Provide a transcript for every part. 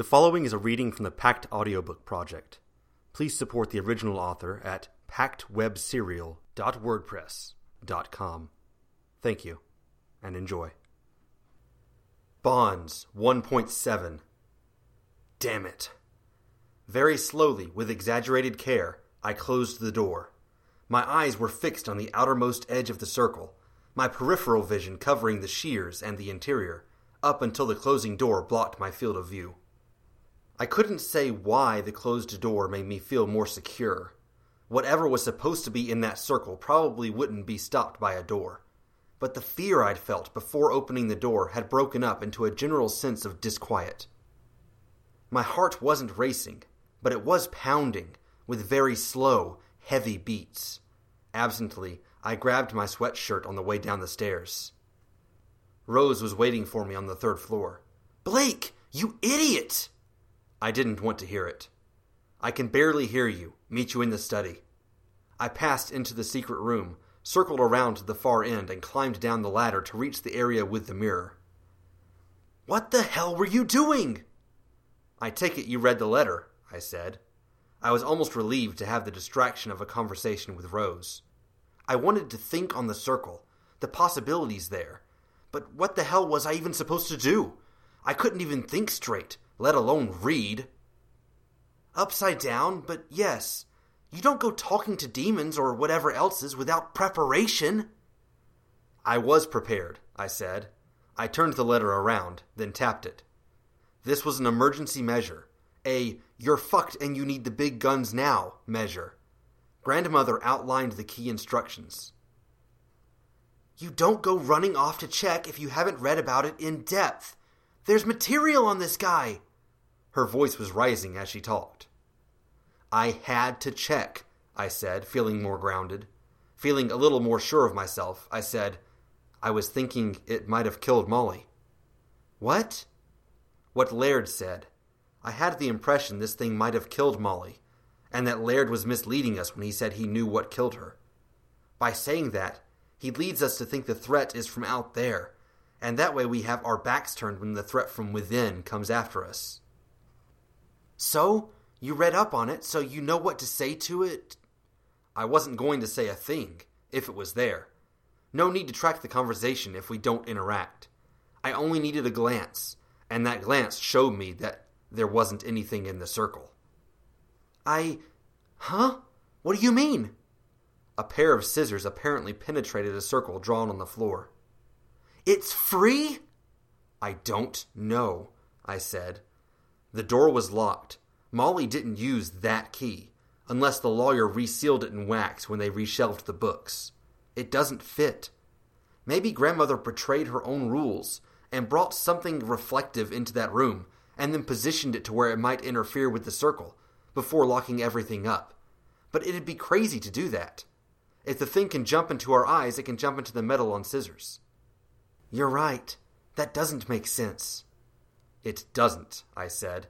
The following is a reading from the Pact Audiobook Project. Please support the original author at pactwebserial.wordpress.com. Thank you, and enjoy. Bonds 1.7 Damn it. Very slowly, with exaggerated care, I closed the door. My eyes were fixed on the outermost edge of the circle, my peripheral vision covering the shears and the interior, up until the closing door blocked my field of view. I couldn't say why the closed door made me feel more secure. Whatever was supposed to be in that circle probably wouldn't be stopped by a door. But the fear I'd felt before opening the door had broken up into a general sense of disquiet. My heart wasn't racing, but it was pounding, with very slow, heavy beats. Absently, I grabbed my sweatshirt on the way down the stairs. Rose was waiting for me on the third floor. Blake, you idiot! I didn't want to hear it. I can barely hear you. Meet you in the study. I passed into the secret room, circled around to the far end, and climbed down the ladder to reach the area with the mirror. What the hell were you doing? I take it you read the letter, I said. I was almost relieved to have the distraction of a conversation with Rose. I wanted to think on the circle, the possibilities there. But what the hell was I even supposed to do? I couldn't even think straight, let alone read. Upside down, but yes. You don't go talking to demons or whatever else is without preparation. I was prepared, I said. I turned the letter around, then tapped it. This was an emergency measure, a you're fucked and you need the big guns now measure. Grandmother outlined the key instructions. You don't go running off to check if you haven't read about it in depth. There's material on this guy. Her voice was rising as she talked. I had to check, I said, feeling more grounded. Feeling a little more sure of myself, I said, I was thinking it might have killed Molly. What? What Laird said. I had the impression this thing might have killed Molly, and that Laird was misleading us when he said he knew what killed her. By saying that, he leads us to think the threat is from out there, and that way we have our backs turned when the threat from within comes after us. So, you read up on it, so you know what to say to it? I wasn't going to say a thing, if it was there. No need to track the conversation if we don't interact. I only needed a glance, and that glance showed me that there wasn't anything in the circle. I. Huh? What do you mean? A pair of scissors apparently penetrated a circle drawn on the floor. It's free? I don't know, I said. The door was locked. Molly didn't use that key, unless the lawyer resealed it in wax when they reshelved the books. It doesn't fit. Maybe grandmother betrayed her own rules and brought something reflective into that room and then positioned it to where it might interfere with the circle before locking everything up. But it'd be crazy to do that. If the thing can jump into our eyes, it can jump into the metal on scissors. You're right. That doesn't make sense. It doesn't, I said,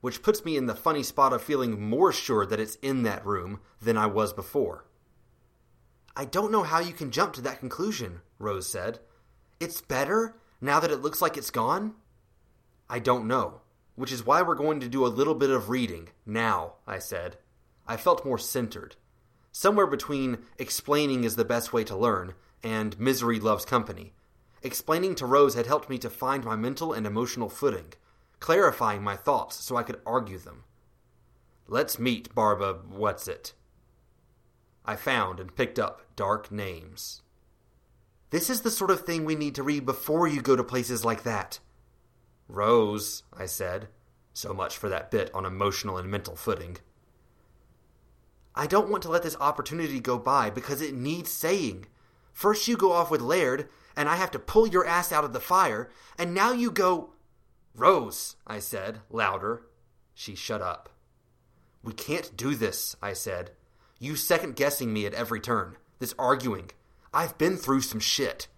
which puts me in the funny spot of feeling more sure that it's in that room than I was before. I don't know how you can jump to that conclusion, Rose said. It's better now that it looks like it's gone? I don't know which is why we're going to do a little bit of reading now, I said. I felt more centered. Somewhere between explaining is the best way to learn and misery loves company. Explaining to Rose had helped me to find my mental and emotional footing, clarifying my thoughts so I could argue them. Let's meet Barba What's It. I found and picked up Dark Names. This is the sort of thing we need to read before you go to places like that. Rose, I said. So much for that bit on emotional and mental footing. I don't want to let this opportunity go by because it needs saying. First you go off with Laird, and I have to pull your ass out of the fire, and now you go. Rose, I said, louder. She shut up. We can't do this, I said. You second guessing me at every turn. This arguing. I've been through some shit.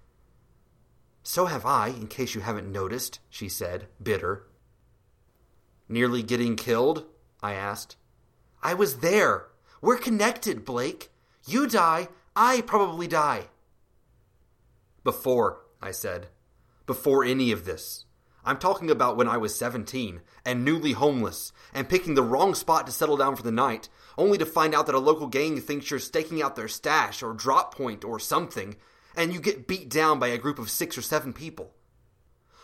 So have I, in case you haven't noticed, she said, bitter. Nearly getting killed? I asked. I was there. We're connected, Blake. You die, I probably die. Before, I said. Before any of this. I'm talking about when I was 17 and newly homeless and picking the wrong spot to settle down for the night, only to find out that a local gang thinks you're staking out their stash or drop point or something, and you get beat down by a group of six or seven people.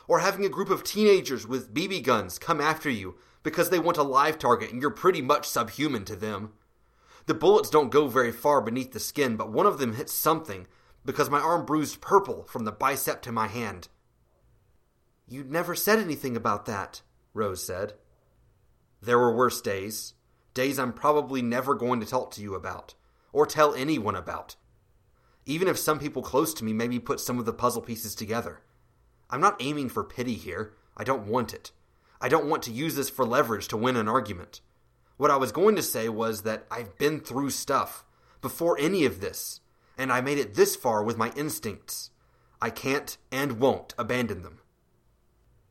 Or having a group of teenagers with BB guns come after you because they want a live target and you're pretty much subhuman to them. The bullets don't go very far beneath the skin, but one of them hits something because my arm bruised purple from the bicep to my hand. You never said anything about that, Rose said. There were worse days. Days I'm probably never going to talk to you about, or tell anyone about. Even if some people close to me maybe put some of the puzzle pieces together. I'm not aiming for pity here. I don't want it. I don't want to use this for leverage to win an argument. What I was going to say was that I've been through stuff before any of this, and I made it this far with my instincts. I can't and won't abandon them.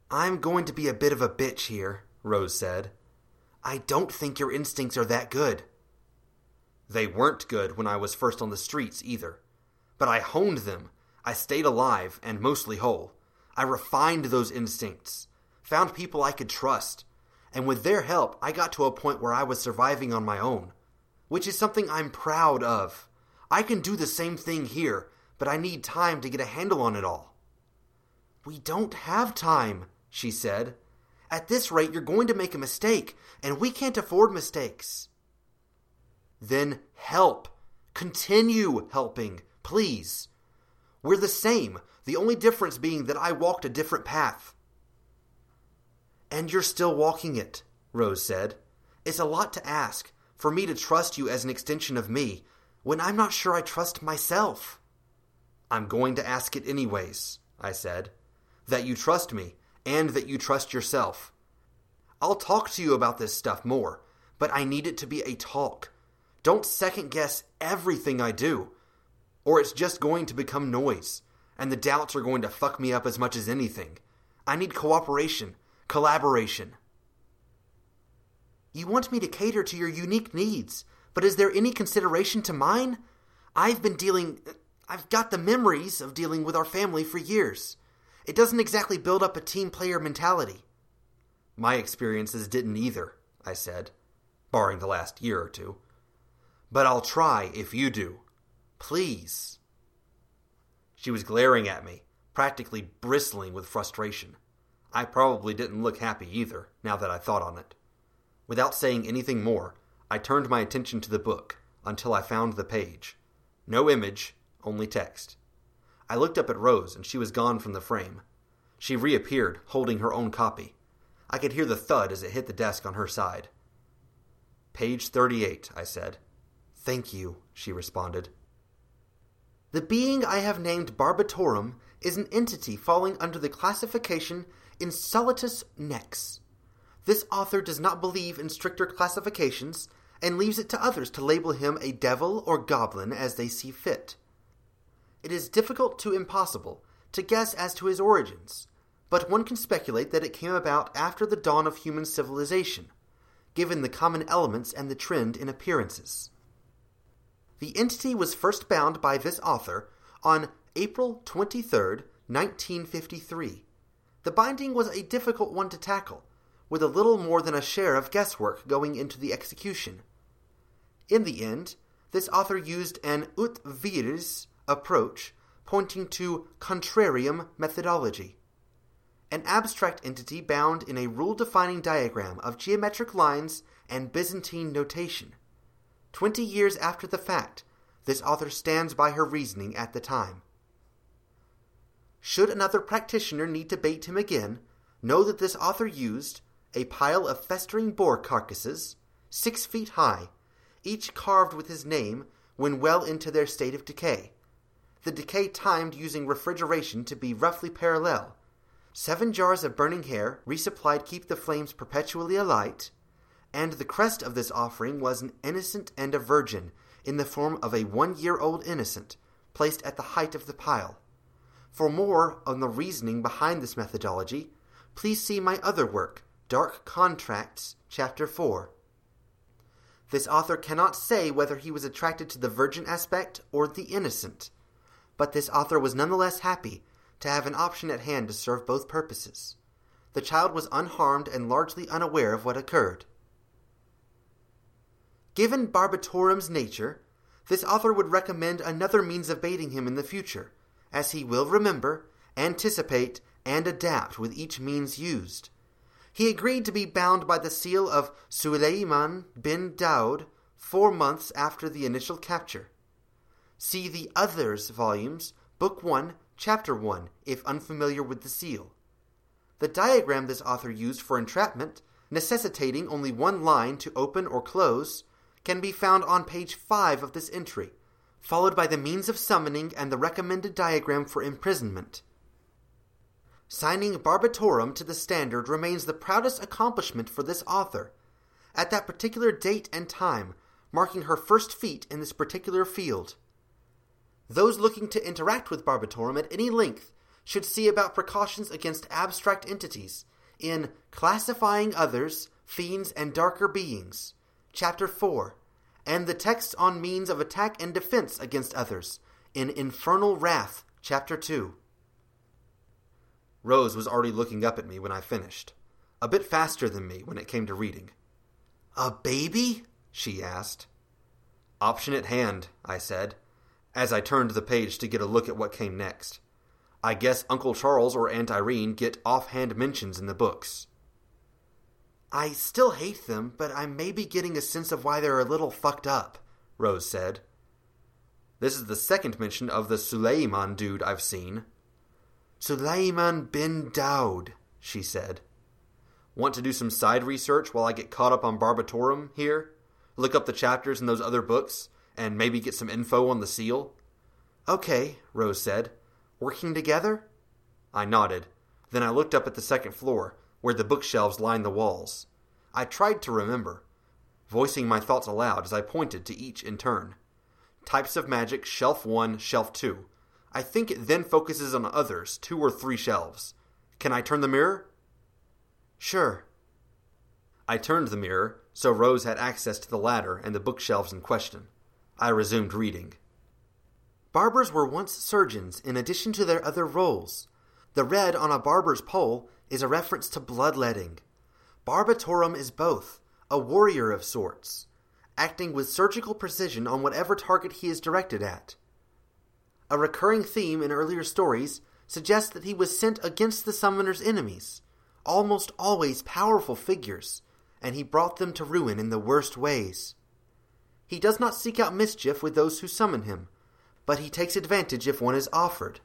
I'm going to be a bit of a bitch here, Rose said. I don't think your instincts are that good. They weren't good when I was first on the streets either. But I honed them. I stayed alive and mostly whole. I refined those instincts, found people I could trust, and with their help, I got to a point where I was surviving on my own, which is something I'm proud of. I can do the same thing here, but I need time to get a handle on it all. We don't have time, she said. At this rate, you're going to make a mistake, and we can't afford mistakes. Then help. Continue helping, please. We're the same, the only difference being that I walked a different path. And you're still walking it, Rose said. It's a lot to ask, for me to trust you as an extension of me, when I'm not sure I trust myself. I'm going to ask it anyways, I said. That you trust me, and that you trust yourself. I'll talk to you about this stuff more, but I need it to be a talk. Don't second guess everything I do, or it's just going to become noise, and the doubts are going to fuck me up as much as anything. I need cooperation, collaboration. You want me to cater to your unique needs, but is there any consideration to mine? I've been dealing. I've got the memories of dealing with our family for years. It doesn't exactly build up a team player mentality. My experiences didn't either, I said, barring the last year or two. But I'll try if you do. Please. She was glaring at me, practically bristling with frustration. I probably didn't look happy either, now that I thought on it. Without saying anything more, I turned my attention to the book until I found the page. No image, only text. I looked up at Rose, and she was gone from the frame. She reappeared, holding her own copy. I could hear the thud as it hit the desk on her side. Page 38, I said. Thank you, she responded. The being I have named Barbatorum is an entity falling under the classification Insolitus Nex. This author does not believe in stricter classifications and leaves it to others to label him a devil or goblin as they see fit it is difficult to impossible to guess as to his origins, but one can speculate that it came about after the dawn of human civilization, given the common elements and the trend in appearances. The entity was first bound by this author on April 23, 1953. The binding was a difficult one to tackle, with a little more than a share of guesswork going into the execution. In the end, this author used an ut vires approach pointing to contrarium methodology. An abstract entity bound in a rule defining diagram of geometric lines and Byzantine notation. Twenty years after the fact, this author stands by her reasoning at the time. Should another practitioner need to bait him again, know that this author used a pile of festering boar carcasses, six feet high, each carved with his name when well into their state of decay the decay timed using refrigeration to be roughly parallel. Seven jars of burning hair, resupplied keep the flames perpetually alight, and the crest of this offering was an innocent and a virgin, in the form of a one year old innocent, placed at the height of the pile. For more on the reasoning behind this methodology, please see my other work, Dark Contracts, Chapter 4. This author cannot say whether he was attracted to the virgin aspect or the innocent but this author was nonetheless happy to have an option at hand to serve both purposes. the child was unharmed and largely unaware of what occurred. Given Barbatorum's nature, this author would recommend another means of baiting him in the future, as he will remember, anticipate, and adapt with each means used. He agreed to be bound by the seal of Suleiman bin Daud four months after the initial capture. See the Others volumes, Book 1, Chapter 1, if unfamiliar with the seal. The diagram this author used for entrapment, necessitating only one line to open or close, can be found on page 5 of this entry, followed by the means of summoning and the recommended diagram for imprisonment. Signing Barbatorum to the standard remains the proudest accomplishment for this author. At that particular date and time, marking her first feat in this particular field. Those looking to interact with Barbatorum at any length should see about precautions against abstract entities in Classifying Others, Fiends, and Darker Beings, Chapter 4, and the text on means of attack and defense against others in Infernal Wrath, Chapter 2. Rose was already looking up at me when I finished, a bit faster than me when it came to reading. A baby? she asked. Option at hand, I said, as I turned the page to get a look at what came next. I guess Uncle Charles or Aunt Irene get offhand mentions in the books. I still hate them, but I may be getting a sense of why they're a little fucked up, Rose said. This is the second mention of the Suleiman dude I've seen. Suleiman bin Daud, she said. Want to do some side research while I get caught up on Barbatorum here? Look up the chapters in those other books, and maybe get some info on the seal? Okay, Rose said. Working together? I nodded. Then I looked up at the second floor, where the bookshelves lined the walls. I tried to remember, voicing my thoughts aloud as I pointed to each in turn. Types of magic, shelf 1, shelf 2. I think it then focuses on others, two or three shelves. Can I turn the mirror? Sure. I turned the mirror, so Rose had access to the ladder and the bookshelves in question. I resumed reading. Barbers were once surgeons in addition to their other roles. The red on a barber's pole is a reference to bloodletting. Barbatorum is both, a warrior of sorts, acting with surgical precision on whatever target he is directed at. A recurring theme in earlier stories suggests that he was sent against the summoner's enemies, almost always powerful figures, and he brought them to ruin in the worst ways. He does not seek out mischief with those who summon him, but he takes advantage if one is offered.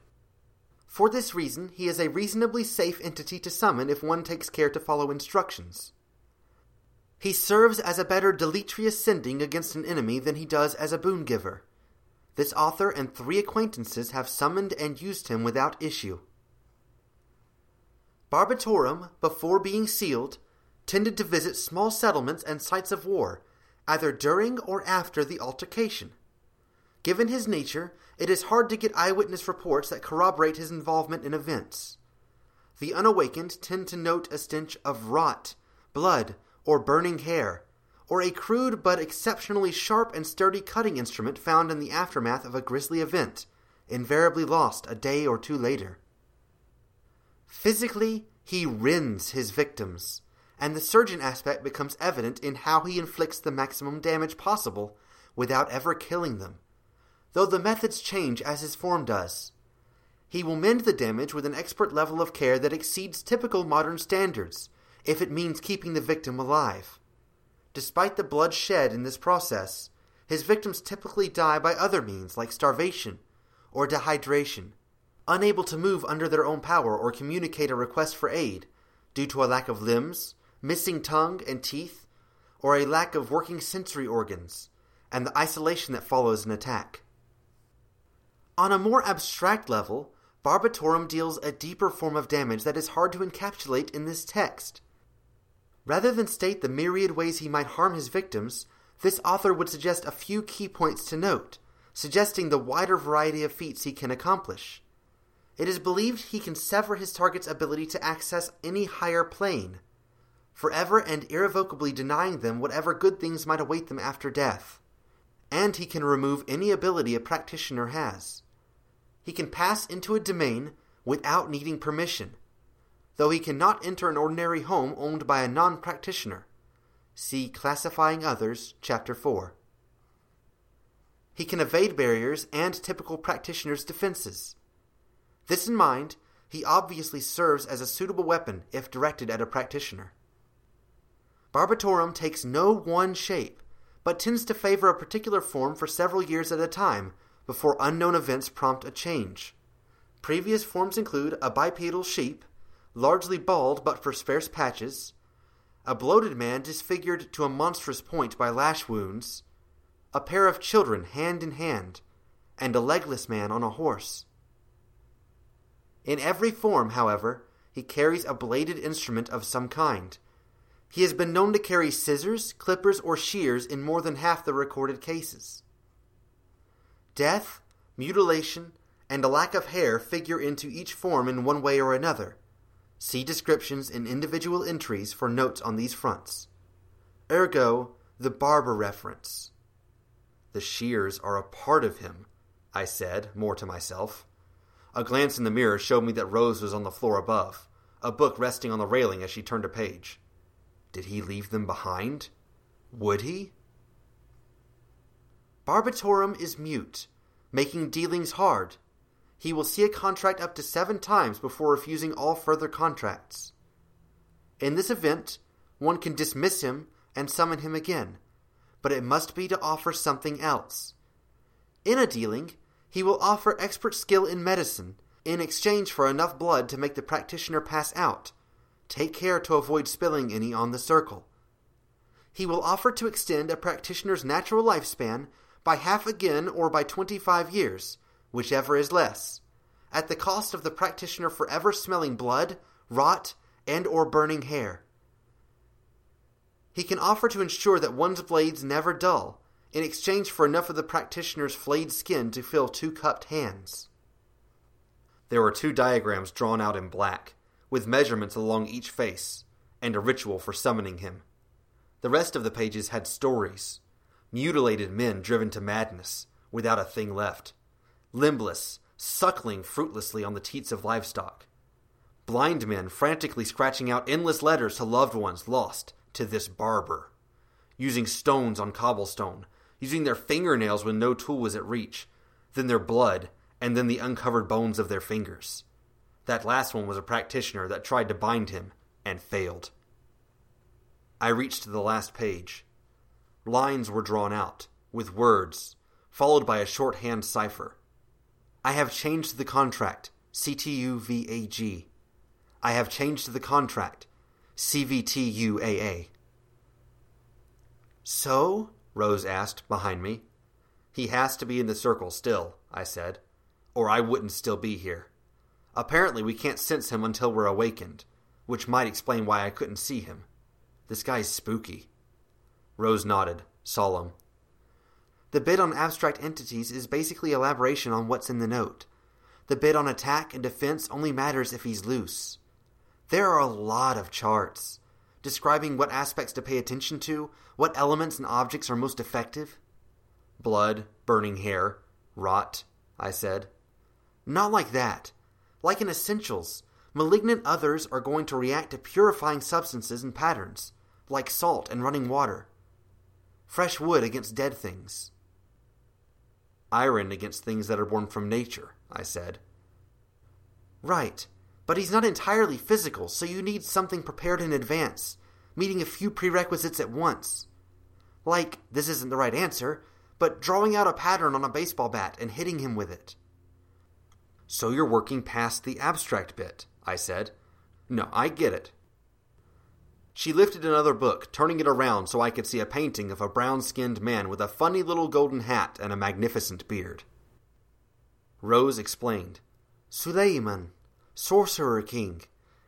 For this reason, he is a reasonably safe entity to summon if one takes care to follow instructions. He serves as a better deleterious sending against an enemy than he does as a boon giver. This author and three acquaintances have summoned and used him without issue. Barbatorum, before being sealed, tended to visit small settlements and sites of war, either during or after the altercation. Given his nature, it is hard to get eyewitness reports that corroborate his involvement in events. The unawakened tend to note a stench of rot, blood, or burning hair, or a crude but exceptionally sharp and sturdy cutting instrument found in the aftermath of a grisly event, invariably lost a day or two later. Physically, he rends his victims, and the surgeon aspect becomes evident in how he inflicts the maximum damage possible without ever killing them, though the methods change as his form does. He will mend the damage with an expert level of care that exceeds typical modern standards, if it means keeping the victim alive. Despite the blood shed in this process, his victims typically die by other means like starvation or dehydration, unable to move under their own power or communicate a request for aid due to a lack of limbs, missing tongue and teeth, or a lack of working sensory organs, and the isolation that follows an attack. On a more abstract level, Barbatorum deals a deeper form of damage that is hard to encapsulate in this text. Rather than state the myriad ways he might harm his victims, this author would suggest a few key points to note, suggesting the wider variety of feats he can accomplish. It is believed he can sever his target's ability to access any higher plane, forever and irrevocably denying them whatever good things might await them after death. And he can remove any ability a practitioner has. He can pass into a domain without needing permission, though he cannot enter an ordinary home owned by a non practitioner. See Classifying Others, Chapter 4. He can evade barriers and typical practitioner's defenses. This in mind, he obviously serves as a suitable weapon if directed at a practitioner. Barbatorum takes no one shape, but tends to favor a particular form for several years at a time before unknown events prompt a change. Previous forms include a bipedal sheep, largely bald but for sparse patches, a bloated man disfigured to a monstrous point by lash wounds, a pair of children hand in hand, and a legless man on a horse. In every form, however, he carries a bladed instrument of some kind. He has been known to carry scissors, clippers, or shears in more than half the recorded cases. Death, mutilation, and a lack of hair figure into each form in one way or another. See descriptions in individual entries for notes on these fronts. Ergo, the barber reference. The shears are a part of him, I said, more to myself. A glance in the mirror showed me that Rose was on the floor above, a book resting on the railing as she turned a page. Did he leave them behind? Would he? Barbatorum is mute, making dealings hard. He will see a contract up to seven times before refusing all further contracts. In this event, one can dismiss him and summon him again, but it must be to offer something else. In a dealing, he will offer expert skill in medicine in exchange for enough blood to make the practitioner pass out. Take care to avoid spilling any on the circle. He will offer to extend a practitioner's natural lifespan by half again or by 25 years, whichever is less, at the cost of the practitioner forever smelling blood, rot, and or burning hair. He can offer to ensure that one's blades never dull, in exchange for enough of the practitioner's flayed skin to fill two cupped hands. There were two diagrams drawn out in black, with measurements along each face, and a ritual for summoning him. The rest of the pages had stories mutilated men driven to madness, without a thing left, limbless, suckling fruitlessly on the teats of livestock, blind men frantically scratching out endless letters to loved ones lost to this barber, using stones on cobblestone, using their fingernails when no tool was at reach, then their blood, and then the uncovered bones of their fingers. That last one was a practitioner that tried to bind him and failed. I reached the last page. Lines were drawn out, with words, followed by a shorthand cipher. I have changed the contract, CTUVAG. I have changed the contract, CVTUAA. So? Rose asked behind me. He has to be in the circle still, I said, or I wouldn't still be here. Apparently, we can't sense him until we're awakened, which might explain why I couldn't see him. This guy's spooky. Rose nodded, solemn. The bid on abstract entities is basically elaboration on what's in the note. The bid on attack and defense only matters if he's loose. There are a lot of charts describing what aspects to pay attention to, what elements and objects are most effective. Blood, burning hair, rot, I said. Not like that. Like in Essentials, malignant others are going to react to purifying substances and patterns, like salt and running water. Fresh wood against dead things. Iron against things that are born from nature, I said. Right, but he's not entirely physical, so you need something prepared in advance, meeting a few prerequisites at once. Like, this isn't the right answer, but drawing out a pattern on a baseball bat and hitting him with it. So you're working past the abstract bit, I said. No, I get it. She lifted another book, turning it around so I could see a painting of a brown skinned man with a funny little golden hat and a magnificent beard. Rose explained Suleiman, Sorcerer King.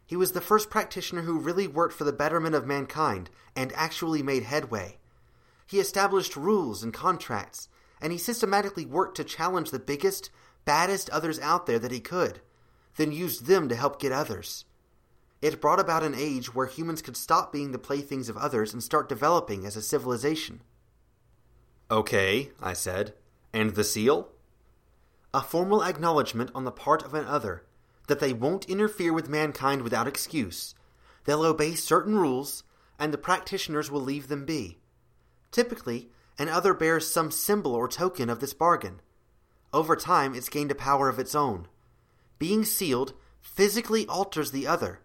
He was the first practitioner who really worked for the betterment of mankind and actually made headway. He established rules and contracts, and he systematically worked to challenge the biggest, baddest others out there that he could, then used them to help get others. It brought about an age where humans could stop being the playthings of others and start developing as a civilization. Okay, I said. And the seal? A formal acknowledgement on the part of an other that they won't interfere with mankind without excuse. They'll obey certain rules, and the practitioners will leave them be. Typically, an other bears some symbol or token of this bargain. Over time, it's gained a power of its own. Being sealed physically alters the other,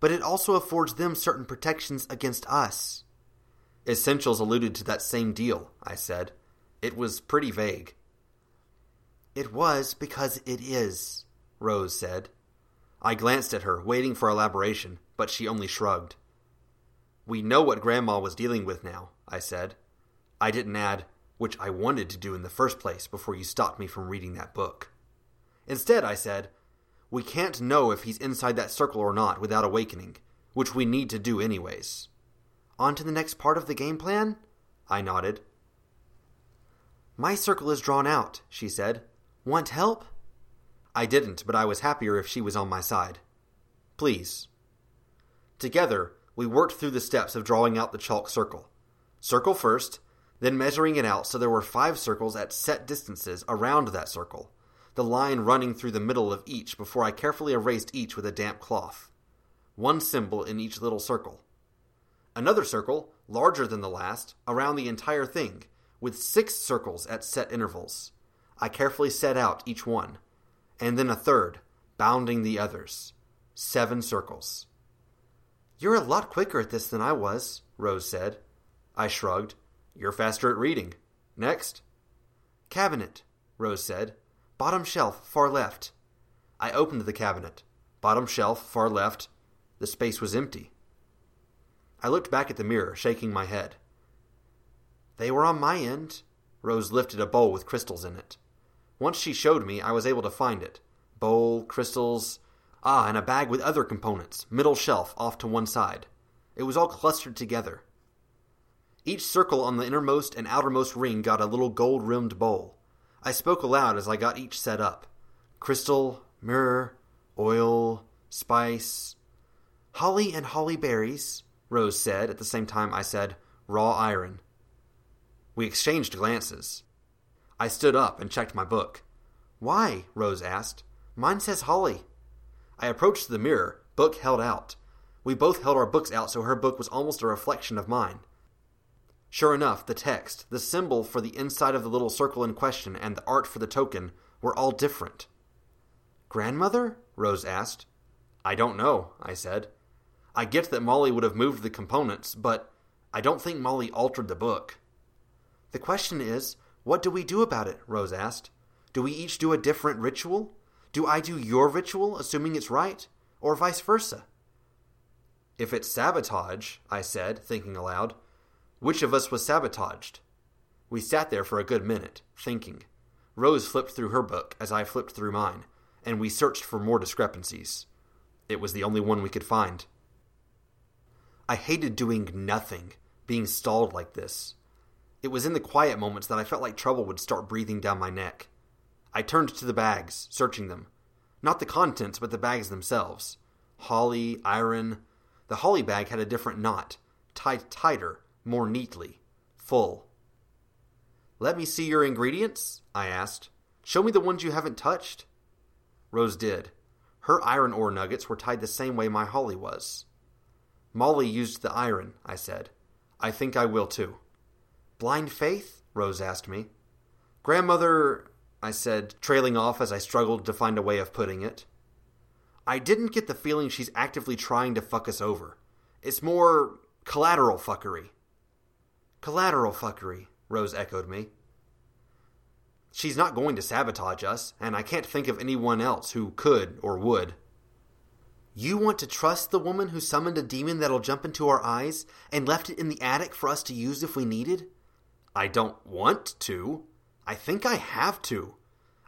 but it also affords them certain protections against us. Essentials alluded to that same deal, I said. It was pretty vague. It was because it is, Rose said. I glanced at her, waiting for elaboration, but she only shrugged. We know what Grandma was dealing with now, I said. I didn't add, which I wanted to do in the first place before you stopped me from reading that book. Instead, I said, We can't know if he's inside that circle or not without awakening, which we need to do anyways. On to the next part of the game plan? I nodded. My circle is drawn out, she said. Want help? I didn't, but I was happier if she was on my side. Please. Together, we worked through the steps of drawing out the chalk circle. Circle first, then measuring it out so there were five circles at set distances around that circle, the line running through the middle of each before I carefully erased each with a damp cloth. One symbol in each little circle. Another circle, larger than the last, around the entire thing, with six circles at set intervals. I carefully set out each one, and then a third, bounding the others. Seven circles. You're a lot quicker at this than I was, Rose said. I shrugged. You're faster at reading. Next. Cabinet, Rose said. Bottom shelf, far left. I opened the cabinet. Bottom shelf, far left. The space was empty. I looked back at the mirror, shaking my head. They were on my end. Rose lifted a bowl with crystals in it. Once she showed me, I was able to find it. Bowl, crystals, ah, and a bag with other components, middle shelf off to one side. It was all clustered together. Each circle on the innermost and outermost ring got a little gold rimmed bowl. I spoke aloud as I got each set up crystal, mirror, oil, spice. Holly and holly berries, Rose said at the same time I said, raw iron. We exchanged glances. I stood up and checked my book. Why? Rose asked. Mine says Holly. I approached the mirror, book held out. We both held our books out so her book was almost a reflection of mine. Sure enough, the text, the symbol for the inside of the little circle in question, and the art for the token were all different. Grandmother? Rose asked. I don't know, I said. I get that Molly would have moved the components, but I don't think Molly altered the book. The question is, what do we do about it? Rose asked. Do we each do a different ritual? Do I do your ritual, assuming it's right? Or vice versa? If it's sabotage, I said, thinking aloud, which of us was sabotaged? We sat there for a good minute, thinking. Rose flipped through her book as I flipped through mine, and we searched for more discrepancies. It was the only one we could find. I hated doing nothing, being stalled like this. It was in the quiet moments that I felt like trouble would start breathing down my neck. I turned to the bags, searching them. Not the contents, but the bags themselves. Holly, iron. The holly bag had a different knot, tied tighter, more neatly, full. Let me see your ingredients? I asked. Show me the ones you haven't touched. Rose did. Her iron ore nuggets were tied the same way my holly was. Molly used the iron, I said. I think I will too. Blind faith? Rose asked me. Grandmother, I said, trailing off as I struggled to find a way of putting it. I didn't get the feeling she's actively trying to fuck us over. It's more collateral fuckery. Collateral fuckery, Rose echoed me. She's not going to sabotage us, and I can't think of anyone else who could or would. You want to trust the woman who summoned a demon that'll jump into our eyes and left it in the attic for us to use if we needed? I don't want to. I think I have to.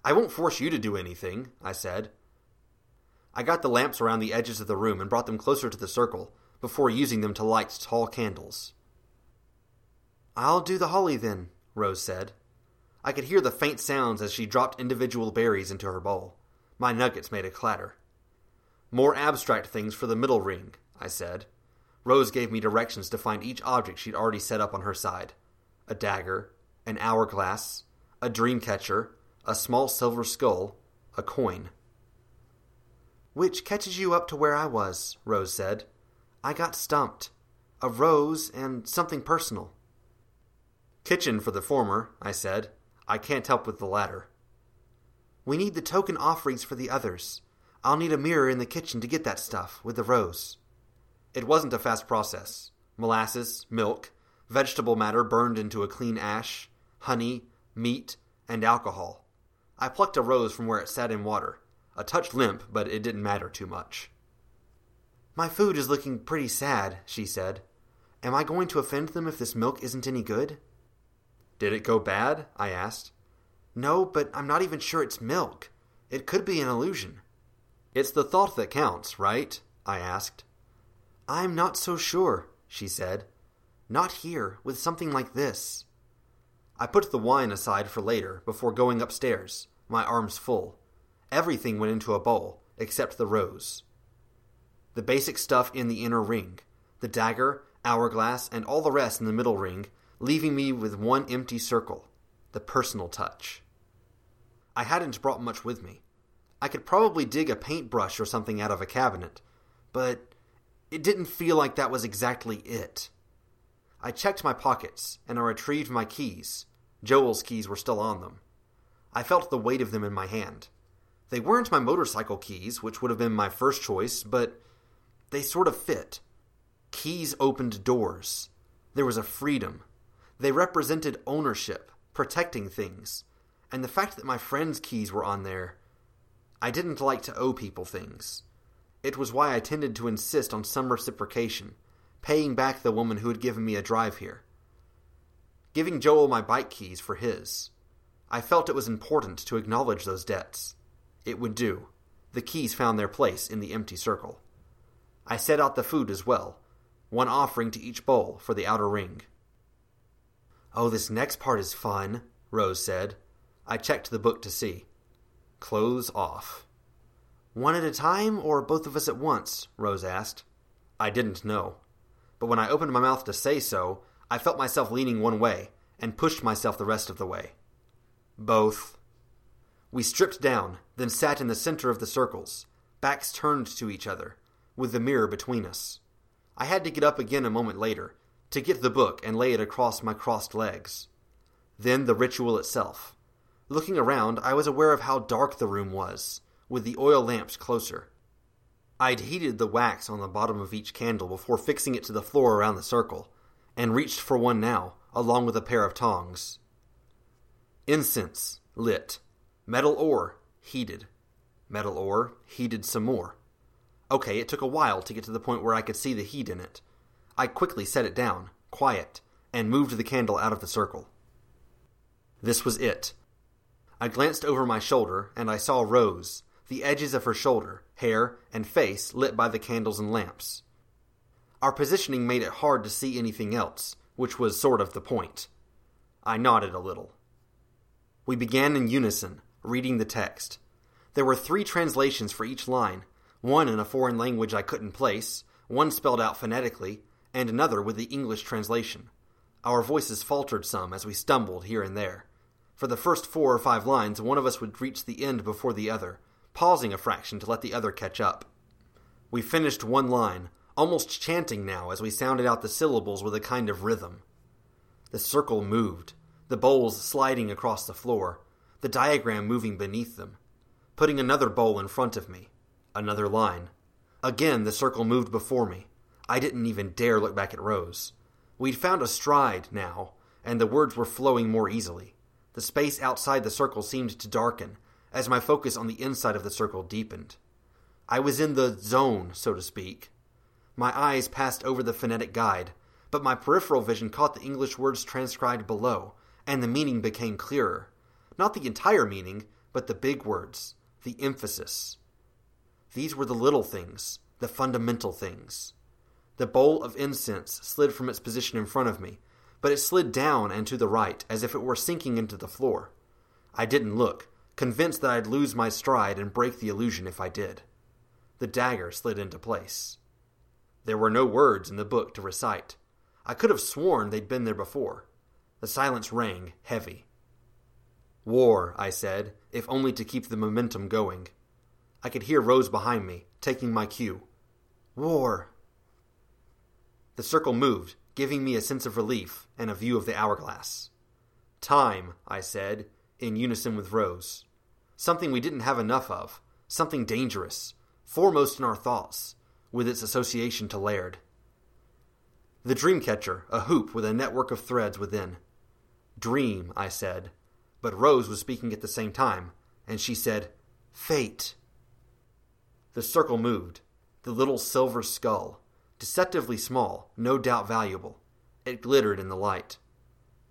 I won't force you to do anything, I said. I got the lamps around the edges of the room and brought them closer to the circle before using them to light tall candles. I'll do the holly then, Rose said. I could hear the faint sounds as she dropped individual berries into her bowl. My nuggets made a clatter. More abstract things for the middle ring, I said. Rose gave me directions to find each object she'd already set up on her side a dagger, an hourglass, a dream catcher, a small silver skull, a coin. Which catches you up to where I was, Rose said. I got stumped. A rose and something personal. Kitchen for the former, I said. I can't help with the latter. We need the token offerings for the others. I'll need a mirror in the kitchen to get that stuff with the rose. It wasn't a fast process. Molasses, milk, vegetable matter burned into a clean ash, honey, meat, and alcohol. I plucked a rose from where it sat in water. A touch limp, but it didn't matter too much. My food is looking pretty sad, she said. Am I going to offend them if this milk isn't any good? Did it go bad? I asked. No, but I'm not even sure it's milk. It could be an illusion. It's the thought that counts, right? I asked. I'm not so sure, she said. Not here, with something like this. I put the wine aside for later, before going upstairs, my arms full. Everything went into a bowl, except the rose. The basic stuff in the inner ring the dagger, hourglass, and all the rest in the middle ring, leaving me with one empty circle the personal touch. I hadn't brought much with me. I could probably dig a paintbrush or something out of a cabinet, but it didn't feel like that was exactly it. I checked my pockets and I retrieved my keys. Joel's keys were still on them. I felt the weight of them in my hand. They weren't my motorcycle keys, which would have been my first choice, but they sort of fit. Keys opened doors. There was a freedom. They represented ownership, protecting things. And the fact that my friend's keys were on there, I didn't like to owe people things. It was why I tended to insist on some reciprocation, paying back the woman who had given me a drive here. Giving Joel my bike keys for his. I felt it was important to acknowledge those debts. It would do. The keys found their place in the empty circle. I set out the food as well, one offering to each bowl for the outer ring. Oh, this next part is fun, Rose said. I checked the book to see. Clothes off. One at a time, or both of us at once? Rose asked. I didn't know. But when I opened my mouth to say so, I felt myself leaning one way, and pushed myself the rest of the way. Both. We stripped down, then sat in the center of the circles, backs turned to each other, with the mirror between us. I had to get up again a moment later, to get the book and lay it across my crossed legs. Then the ritual itself. Looking around, I was aware of how dark the room was, with the oil lamps closer. I'd heated the wax on the bottom of each candle before fixing it to the floor around the circle, and reached for one now, along with a pair of tongs. Incense, lit. Metal ore, heated. Metal ore, heated some more. Okay, it took a while to get to the point where I could see the heat in it. I quickly set it down, quiet, and moved the candle out of the circle. This was it. I glanced over my shoulder, and I saw Rose, the edges of her shoulder, hair, and face lit by the candles and lamps. Our positioning made it hard to see anything else, which was sort of the point. I nodded a little. We began in unison, reading the text. There were three translations for each line, one in a foreign language I couldn't place, one spelled out phonetically, and another with the English translation. Our voices faltered some as we stumbled here and there. For the first four or five lines, one of us would reach the end before the other, pausing a fraction to let the other catch up. We finished one line, almost chanting now as we sounded out the syllables with a kind of rhythm. The circle moved, the bowls sliding across the floor, the diagram moving beneath them. Putting another bowl in front of me, Another line. Again, the circle moved before me. I didn't even dare look back at Rose. We'd found a stride now, and the words were flowing more easily. The space outside the circle seemed to darken as my focus on the inside of the circle deepened. I was in the zone, so to speak. My eyes passed over the phonetic guide, but my peripheral vision caught the English words transcribed below, and the meaning became clearer. Not the entire meaning, but the big words, the emphasis. These were the little things, the fundamental things. The bowl of incense slid from its position in front of me, but it slid down and to the right, as if it were sinking into the floor. I didn't look, convinced that I'd lose my stride and break the illusion if I did. The dagger slid into place. There were no words in the book to recite. I could have sworn they'd been there before. The silence rang, heavy. War, I said, if only to keep the momentum going. I could hear Rose behind me, taking my cue. War. The circle moved, giving me a sense of relief and a view of the hourglass. Time, I said, in unison with Rose. Something we didn't have enough of, something dangerous, foremost in our thoughts, with its association to Laird. The Dreamcatcher, a hoop with a network of threads within. Dream, I said, but Rose was speaking at the same time, and she said, Fate. The circle moved, the little silver skull, deceptively small, no doubt valuable. It glittered in the light.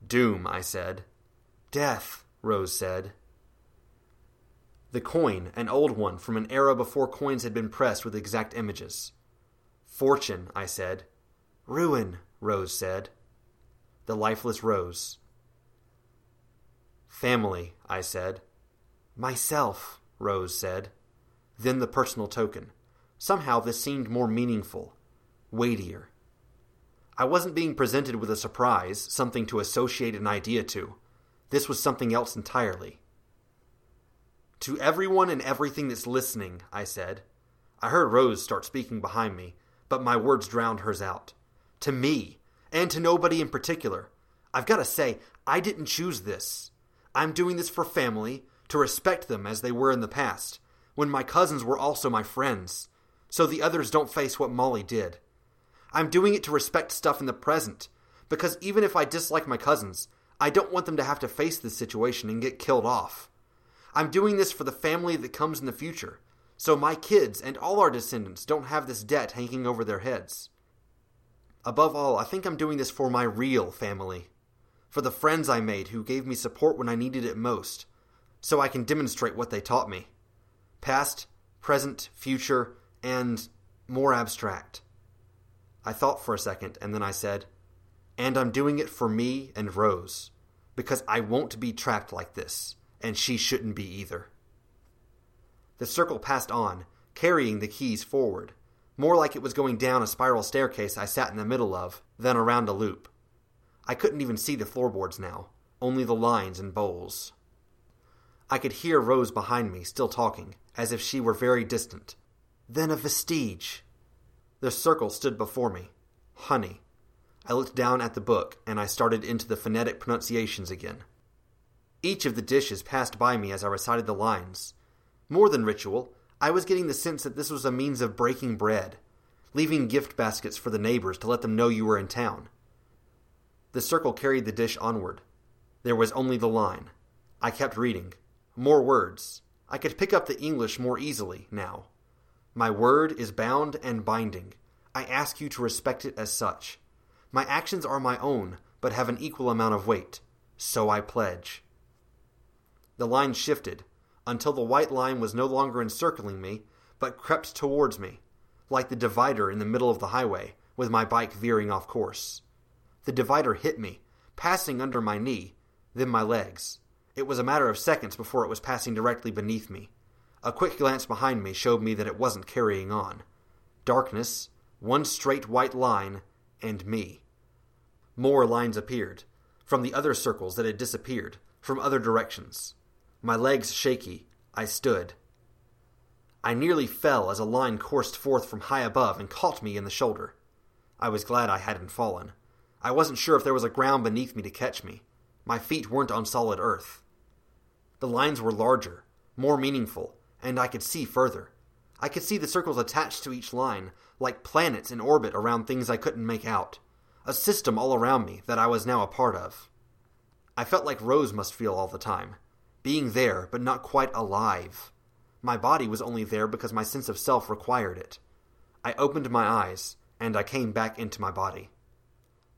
Doom, I said. Death, Rose said. The coin, an old one from an era before coins had been pressed with exact images. Fortune, I said. Ruin, Rose said. The lifeless rose. Family, I said. Myself, Rose said. Then the personal token. Somehow this seemed more meaningful, weightier. I wasn't being presented with a surprise, something to associate an idea to. This was something else entirely. To everyone and everything that's listening, I said. I heard Rose start speaking behind me, but my words drowned hers out. To me, and to nobody in particular. I've got to say, I didn't choose this. I'm doing this for family, to respect them as they were in the past, when my cousins were also my friends, so the others don't face what Molly did. I'm doing it to respect stuff in the present, because even if I dislike my cousins, I don't want them to have to face this situation and get killed off. I'm doing this for the family that comes in the future, so my kids and all our descendants don't have this debt hanging over their heads. Above all, I think I'm doing this for my real family, for the friends I made who gave me support when I needed it most, so I can demonstrate what they taught me. Past, present, future, and more abstract. I thought for a second, and then I said, And I'm doing it for me and Rose, because I won't be trapped like this, and she shouldn't be either. The circle passed on, carrying the keys forward, more like it was going down a spiral staircase I sat in the middle of than around a loop. I couldn't even see the floorboards now, only the lines and bowls. I could hear Rose behind me still talking, as if she were very distant. Then a vestige, the circle stood before me. Honey. I looked down at the book, and I started into the phonetic pronunciations again. Each of the dishes passed by me as I recited the lines. More than ritual, I was getting the sense that this was a means of breaking bread, leaving gift baskets for the neighbors to let them know you were in town. The circle carried the dish onward. There was only the line. I kept reading. More words. I could pick up the English more easily now. My word is bound and binding. I ask you to respect it as such. My actions are my own, but have an equal amount of weight. So I pledge. The line shifted until the white line was no longer encircling me, but crept towards me, like the divider in the middle of the highway, with my bike veering off course. The divider hit me, passing under my knee, then my legs. It was a matter of seconds before it was passing directly beneath me. A quick glance behind me showed me that it wasn't carrying on. Darkness, one straight white line, and me. More lines appeared, from the other circles that had disappeared, from other directions. My legs shaky, I stood. I nearly fell as a line coursed forth from high above and caught me in the shoulder. I was glad I hadn't fallen. I wasn't sure if there was a ground beneath me to catch me. My feet weren't on solid earth. The lines were larger, more meaningful, and I could see further. I could see the circles attached to each line, like planets in orbit around things I couldn't make out. A system all around me that I was now a part of. I felt like Rose must feel all the time. Being there, but not quite alive. My body was only there because my sense of self required it. I opened my eyes, and I came back into my body.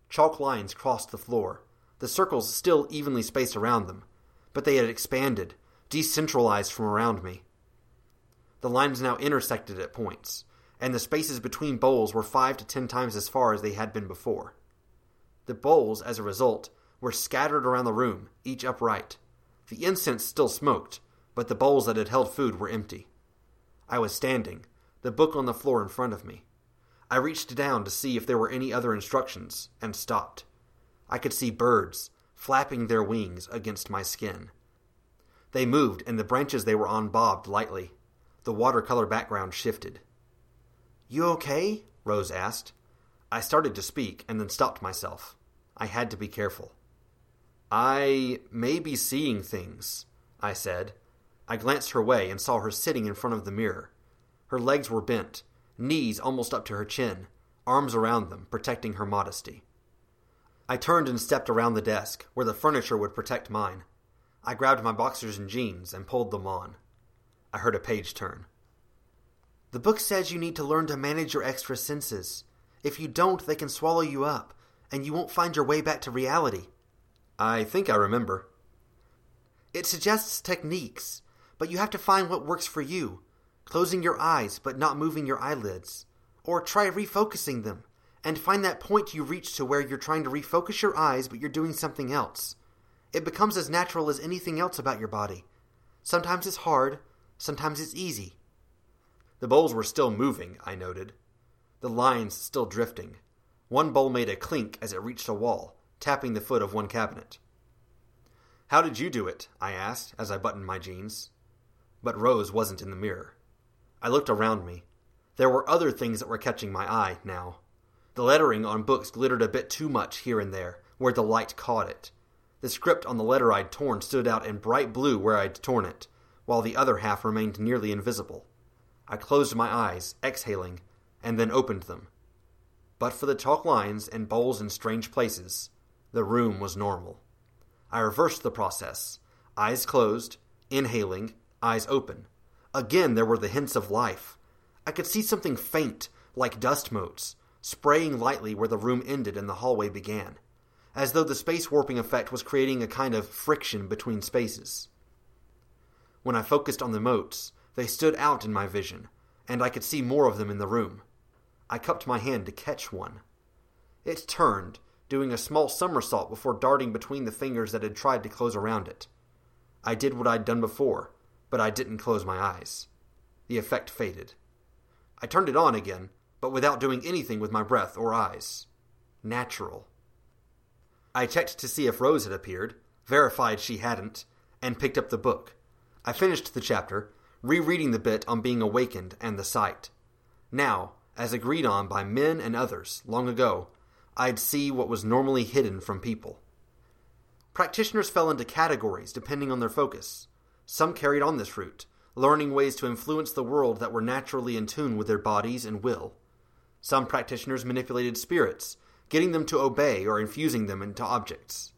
Chalk lines crossed the floor, the circles still evenly spaced around them, but they had expanded, decentralized from around me. The lines now intersected at points, and the spaces between bowls were five to ten times as far as they had been before. The bowls, as a result, were scattered around the room, each upright. The incense still smoked, but the bowls that had held food were empty. I was standing, the book on the floor in front of me. I reached down to see if there were any other instructions, and stopped. I could see birds, flapping their wings against my skin. They moved, and the branches they were on bobbed lightly. The watercolor background shifted. You okay? Rose asked. I started to speak and then stopped myself. I had to be careful. I may be seeing things, I said. I glanced her way and saw her sitting in front of the mirror. Her legs were bent, knees almost up to her chin, arms around them, protecting her modesty. I turned and stepped around the desk, where the furniture would protect mine. I grabbed my boxers and jeans and pulled them on. I heard a page turn. The book says you need to learn to manage your extra senses. If you don't, they can swallow you up, and you won't find your way back to reality. I think I remember. It suggests techniques, but you have to find what works for you. Closing your eyes but not moving your eyelids. Or try refocusing them, and find that point you reach to where you're trying to refocus your eyes but you're doing something else. It becomes as natural as anything else about your body. Sometimes it's hard, sometimes it's easy. The bowls were still moving, I noted. The lines still drifting. One bowl made a clink as it reached a wall, tapping the foot of one cabinet. How did you do it? I asked as I buttoned my jeans. But Rose wasn't in the mirror. I looked around me. There were other things that were catching my eye now. The lettering on books glittered a bit too much here and there, where the light caught it. The script on the letter I'd torn stood out in bright blue where I'd torn it, while the other half remained nearly invisible. I closed my eyes, exhaling, and then opened them. But for the chalk lines and bowls in strange places, the room was normal. I reversed the process. Eyes closed, inhaling, eyes open. Again, there were the hints of life. I could see something faint, like dust motes, spraying lightly where the room ended and the hallway began, as though the space warping effect was creating a kind of friction between spaces. When I focused on the motes, they stood out in my vision, and I could see more of them in the room. I cupped my hand to catch one. It turned, doing a small somersault before darting between the fingers that had tried to close around it. I did what I'd done before, but I didn't close my eyes. The effect faded. I turned it on again, but without doing anything with my breath or eyes. Natural. I checked to see if Rose had appeared, verified she hadn't, and picked up the book. I finished the chapter, rereading the bit on being awakened and the sight. Now, as agreed on by men and others long ago, I'd see what was normally hidden from people. Practitioners fell into categories depending on their focus. Some carried on this route, learning ways to influence the world that were naturally in tune with their bodies and will. Some practitioners manipulated spirits, getting them to obey or infusing them into objects.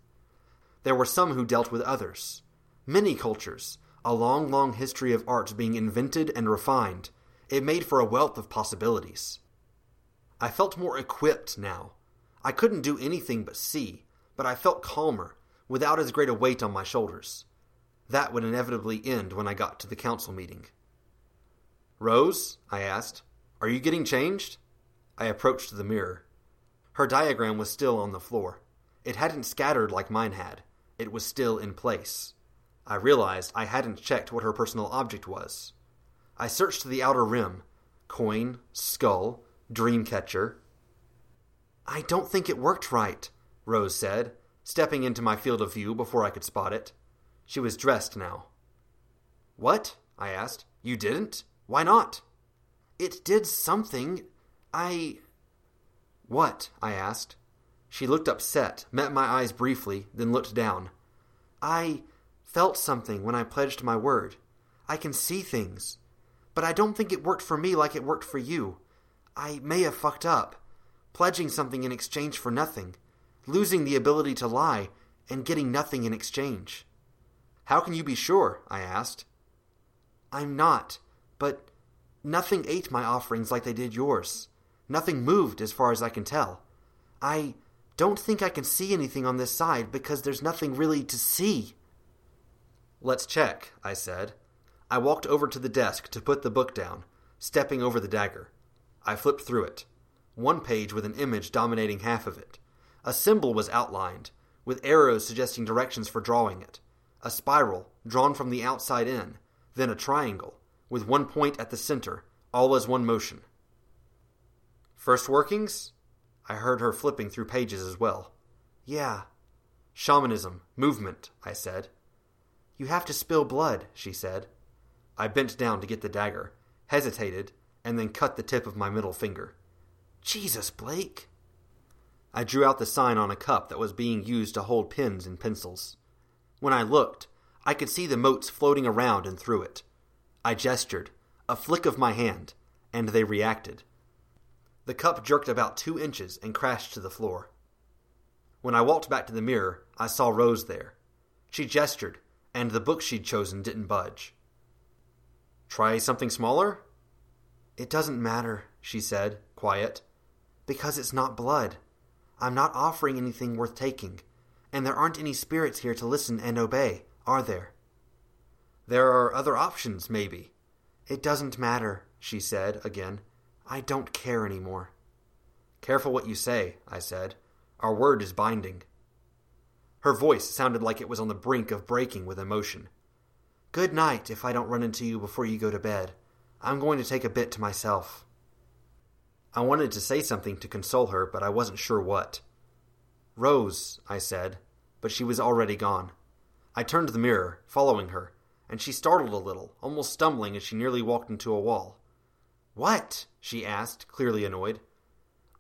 There were some who dealt with others. Many cultures, a long, long history of art being invented and refined, it made for a wealth of possibilities. I felt more equipped now. I couldn't do anything but see, but I felt calmer, without as great a weight on my shoulders. That would inevitably end when I got to the council meeting. Rose, I asked, are you getting changed? I approached the mirror. Her diagram was still on the floor. It hadn't scattered like mine had. It was still in place. I realized I hadn't checked what her personal object was. I searched the outer rim coin, skull, dream catcher. I don't think it worked right, Rose said, stepping into my field of view before I could spot it. She was dressed now. What? I asked. You didn't? Why not? It did something. I. What? I asked. She looked upset, met my eyes briefly, then looked down. I felt something when I pledged my word. I can see things. But I don't think it worked for me like it worked for you. I may have fucked up, pledging something in exchange for nothing, losing the ability to lie, and getting nothing in exchange. How can you be sure? I asked. I'm not, but nothing ate my offerings like they did yours. Nothing moved, as far as I can tell. I don't think I can see anything on this side because there's nothing really to see. Let's check, I said. I walked over to the desk to put the book down, stepping over the dagger. I flipped through it. One page with an image dominating half of it. A symbol was outlined, with arrows suggesting directions for drawing it. A spiral, drawn from the outside in, then a triangle, with one point at the center, all as one motion. First workings? I heard her flipping through pages as well. Yeah. Shamanism, movement, I said. You have to spill blood, she said. I bent down to get the dagger, hesitated, and then cut the tip of my middle finger. Jesus, Blake. I drew out the sign on a cup that was being used to hold pens and pencils. When I looked, I could see the motes floating around and through it. I gestured, a flick of my hand, and they reacted. The cup jerked about two inches and crashed to the floor. When I walked back to the mirror, I saw Rose there. She gestured, and the book she'd chosen didn't budge. Try something smaller? It doesn't matter, she said, quiet, because it's not blood. I'm not offering anything worth taking, and there aren't any spirits here to listen and obey, are there? There are other options, maybe. It doesn't matter, she said again. I don't care any more. Careful what you say, I said. Our word is binding. Her voice sounded like it was on the brink of breaking with emotion. Good night if I don't run into you before you go to bed. I'm going to take a bit to myself. I wanted to say something to console her, but I wasn't sure what. Rose, I said, but she was already gone. I turned to the mirror, following her, and she startled a little, almost stumbling as she nearly walked into a wall. What? she asked, clearly annoyed.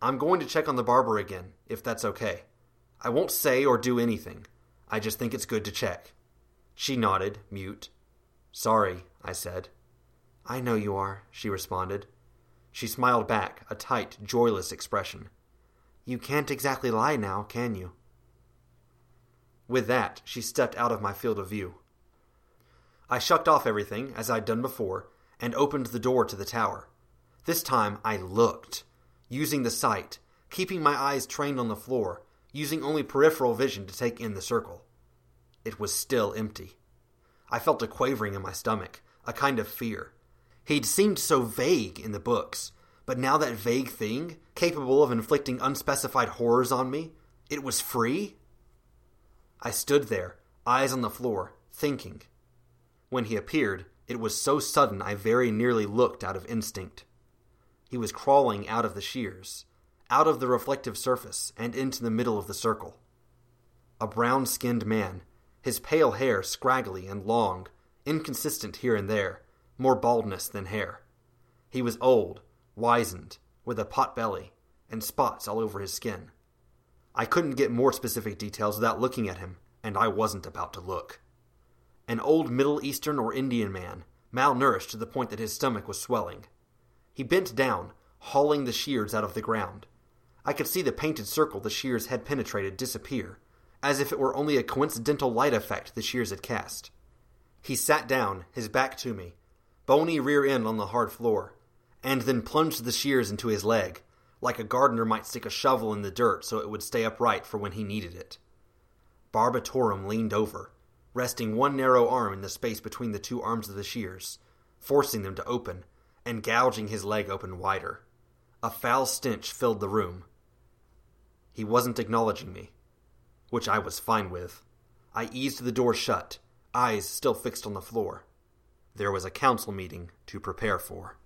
I'm going to check on the barber again, if that's okay. I won't say or do anything. I just think it's good to check. She nodded, mute. Sorry, I said. I know you are, she responded. She smiled back, a tight, joyless expression. You can't exactly lie now, can you? With that, she stepped out of my field of view. I shucked off everything, as I'd done before, and opened the door to the tower. This time I looked, using the sight, keeping my eyes trained on the floor, using only peripheral vision to take in the circle. It was still empty. I felt a quavering in my stomach, a kind of fear. He'd seemed so vague in the books, but now that vague thing, capable of inflicting unspecified horrors on me, it was free? I stood there, eyes on the floor, thinking. When he appeared, it was so sudden I very nearly looked out of instinct. He was crawling out of the shears, out of the reflective surface, and into the middle of the circle. A brown skinned man, his pale hair scraggly and long, inconsistent here and there, more baldness than hair. He was old, wizened, with a pot belly, and spots all over his skin. I couldn't get more specific details without looking at him, and I wasn't about to look. An old Middle Eastern or Indian man, malnourished to the point that his stomach was swelling. He bent down, hauling the shears out of the ground. I could see the painted circle the shears had penetrated disappear, as if it were only a coincidental light effect the shears had cast. He sat down, his back to me, bony rear end on the hard floor, and then plunged the shears into his leg, like a gardener might stick a shovel in the dirt so it would stay upright for when he needed it. Barbatorum leaned over, resting one narrow arm in the space between the two arms of the shears, forcing them to open, and gouging his leg open wider. A foul stench filled the room. He wasn't acknowledging me, which I was fine with. I eased the door shut, eyes still fixed on the floor. There was a council meeting to prepare for.